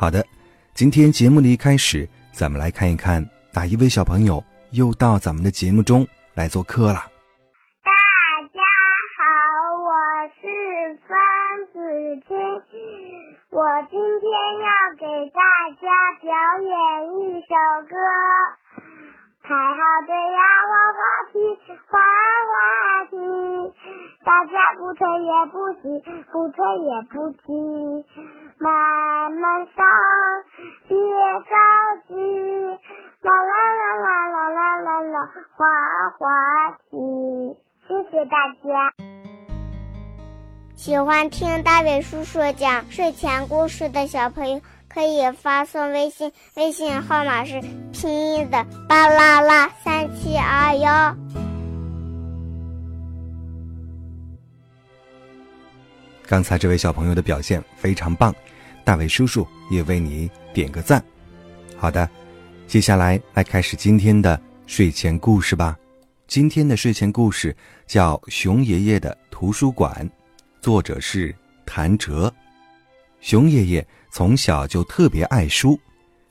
好的，今天节目的一开始，咱们来看一看哪一位小朋友又到咱们的节目中来做客了。大家好，我是方子清，我今天要给大家表演一首歌。排好队呀，滑滑梯，滑滑梯，大家不退也不急，不退也不急，慢慢上，别着急，啦啦啦啦啦啦啦啦，滑滑梯。谢谢大家。喜欢听大伟叔叔讲睡前故事的小朋友。可以发送微信，微信号码是拼音的巴啦啦三七二幺。刚才这位小朋友的表现非常棒，大伟叔叔也为你点个赞。好的，接下来来开始今天的睡前故事吧。今天的睡前故事叫《熊爷爷的图书馆》，作者是谭哲。熊爷爷。从小就特别爱书，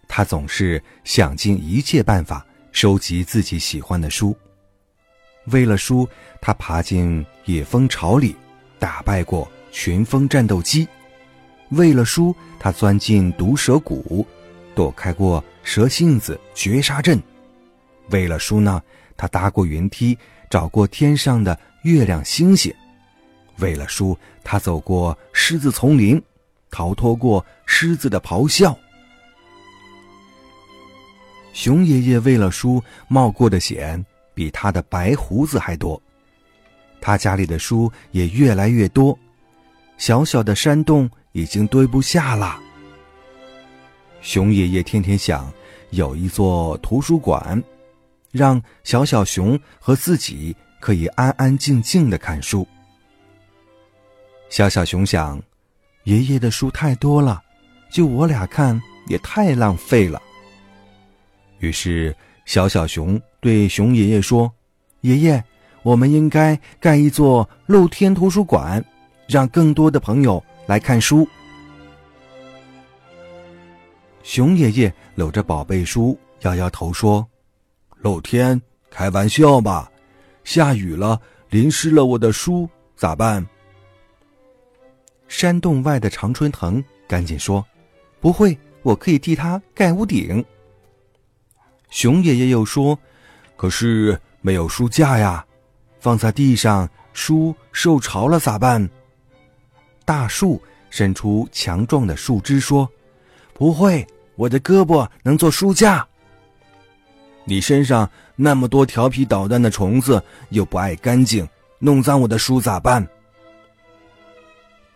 他总是想尽一切办法收集自己喜欢的书。为了书，他爬进野蜂巢里，打败过群蜂战斗机；为了书，他钻进毒蛇谷，躲开过蛇信子绝杀阵；为了书呢，他搭过云梯，找过天上的月亮星星；为了书，他走过狮子丛林。逃脱过狮子的咆哮，熊爷爷为了书冒过的险比他的白胡子还多，他家里的书也越来越多，小小的山洞已经堆不下了。熊爷爷天天想有一座图书馆，让小小熊和自己可以安安静静的看书。小小熊想。爷爷的书太多了，就我俩看也太浪费了。于是，小小熊对熊爷爷说：“爷爷，我们应该盖一座露天图书馆，让更多的朋友来看书。”熊爷爷搂着宝贝书，摇摇头说：“露天？开玩笑吧！下雨了，淋湿了我的书，咋办？”山洞外的常春藤赶紧说：“不会，我可以替他盖屋顶。”熊爷爷又说：“可是没有书架呀，放在地上，书受潮了咋办？”大树伸出强壮的树枝说：“不会，我的胳膊能做书架。”你身上那么多调皮捣蛋的虫子，又不爱干净，弄脏我的书咋办？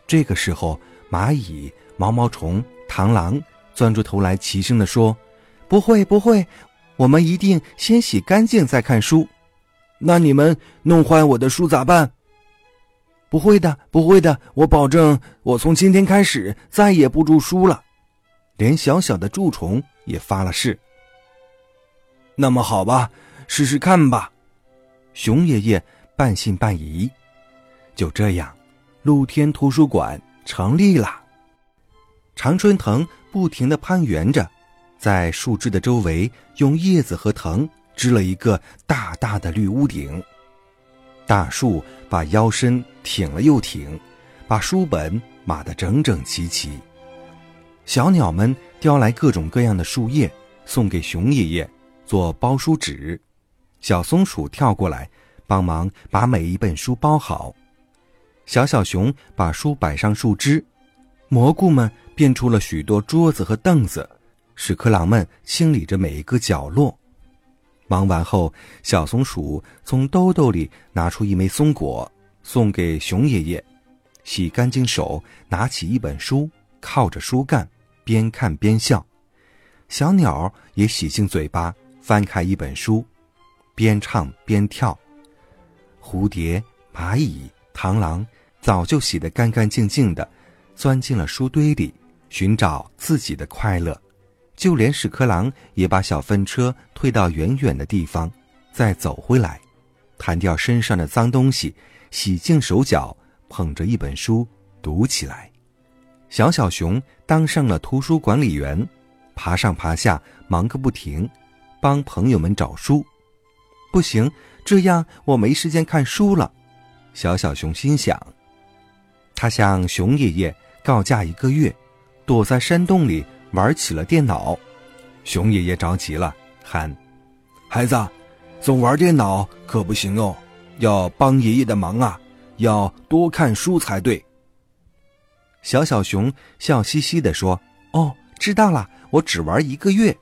这个时候，蚂蚁、毛毛虫、螳螂钻出头来，齐声地说：“不会，不会，我们一定先洗干净再看书。”那你们弄坏我的书咋办？不会的，不会的，我保证，我从今天开始再也不住书了。连小小的蛀虫也发了誓。那么好吧，试试看吧。熊爷爷半信半疑。就这样。露天图书馆成立了。常春藤不停的攀援着，在树枝的周围用叶子和藤织了一个大大的绿屋顶。大树把腰身挺了又挺，把书本码得整整齐齐。小鸟们叼来各种各样的树叶，送给熊爷爷做包书纸。小松鼠跳过来，帮忙把每一本书包好。小小熊把书摆上树枝，蘑菇们变出了许多桌子和凳子，屎壳郎们清理着每一个角落。忙完后，小松鼠从兜兜里拿出一枚松果，送给熊爷爷。洗干净手，拿起一本书，靠着书干，边看边笑。小鸟也洗净嘴巴，翻开一本书，边唱边跳。蝴蝶、蚂蚁、螳螂早就洗得干干净净的，钻进了书堆里，寻找自己的快乐。就连屎壳郎也把小粪车推到远远的地方，再走回来，弹掉身上的脏东西，洗净手脚，捧着一本书读起来。小小熊当上了图书管理员，爬上爬下，忙个不停，帮朋友们找书。不行，这样我没时间看书了。小小熊心想。他向熊爷爷告假一个月，躲在山洞里。玩起了电脑，熊爷爷着急了，喊：“孩子，总玩电脑可不行哦，要帮爷爷的忙啊，要多看书才对。”小小熊笑嘻嘻地说：“哦，知道了，我只玩一个月。”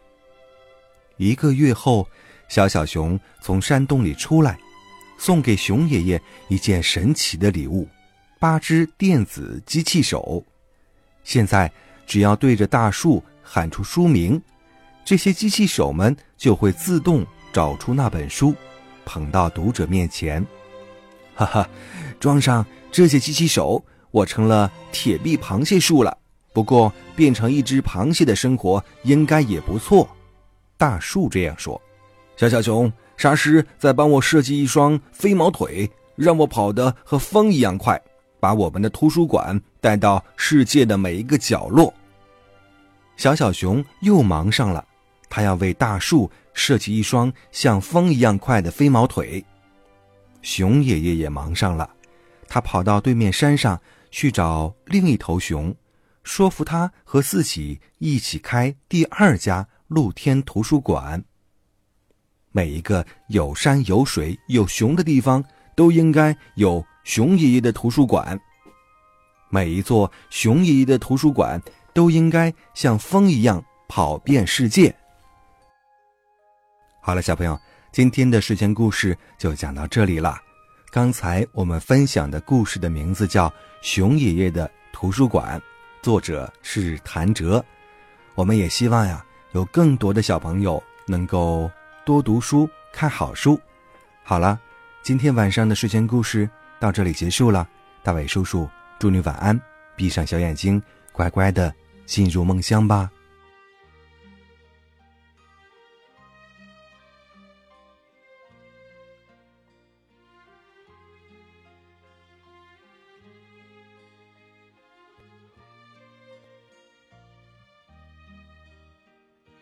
一个月后，小小熊从山洞里出来，送给熊爷爷一件神奇的礼物——八只电子机器手。现在。只要对着大树喊出书名，这些机器手们就会自动找出那本书，捧到读者面前。哈哈，装上这些机器手，我成了铁臂螃蟹树了。不过，变成一只螃蟹的生活应该也不错。大树这样说。小小熊，沙师在帮我设计一双飞毛腿，让我跑得和风一样快，把我们的图书馆带到世界的每一个角落。小小熊又忙上了，他要为大树设计一双像风一样快的飞毛腿。熊爷爷也忙上了，他跑到对面山上去找另一头熊，说服他和自己一起开第二家露天图书馆。每一个有山有水有熊的地方，都应该有熊爷爷的图书馆。每一座熊爷爷的图书馆。都应该像风一样跑遍世界。好了，小朋友，今天的睡前故事就讲到这里了。刚才我们分享的故事的名字叫《熊爷爷的图书馆》，作者是谭哲。我们也希望呀，有更多的小朋友能够多读书、看好书。好了，今天晚上的睡前故事到这里结束了。大伟叔叔祝你晚安，闭上小眼睛，乖乖的。进入梦乡吧。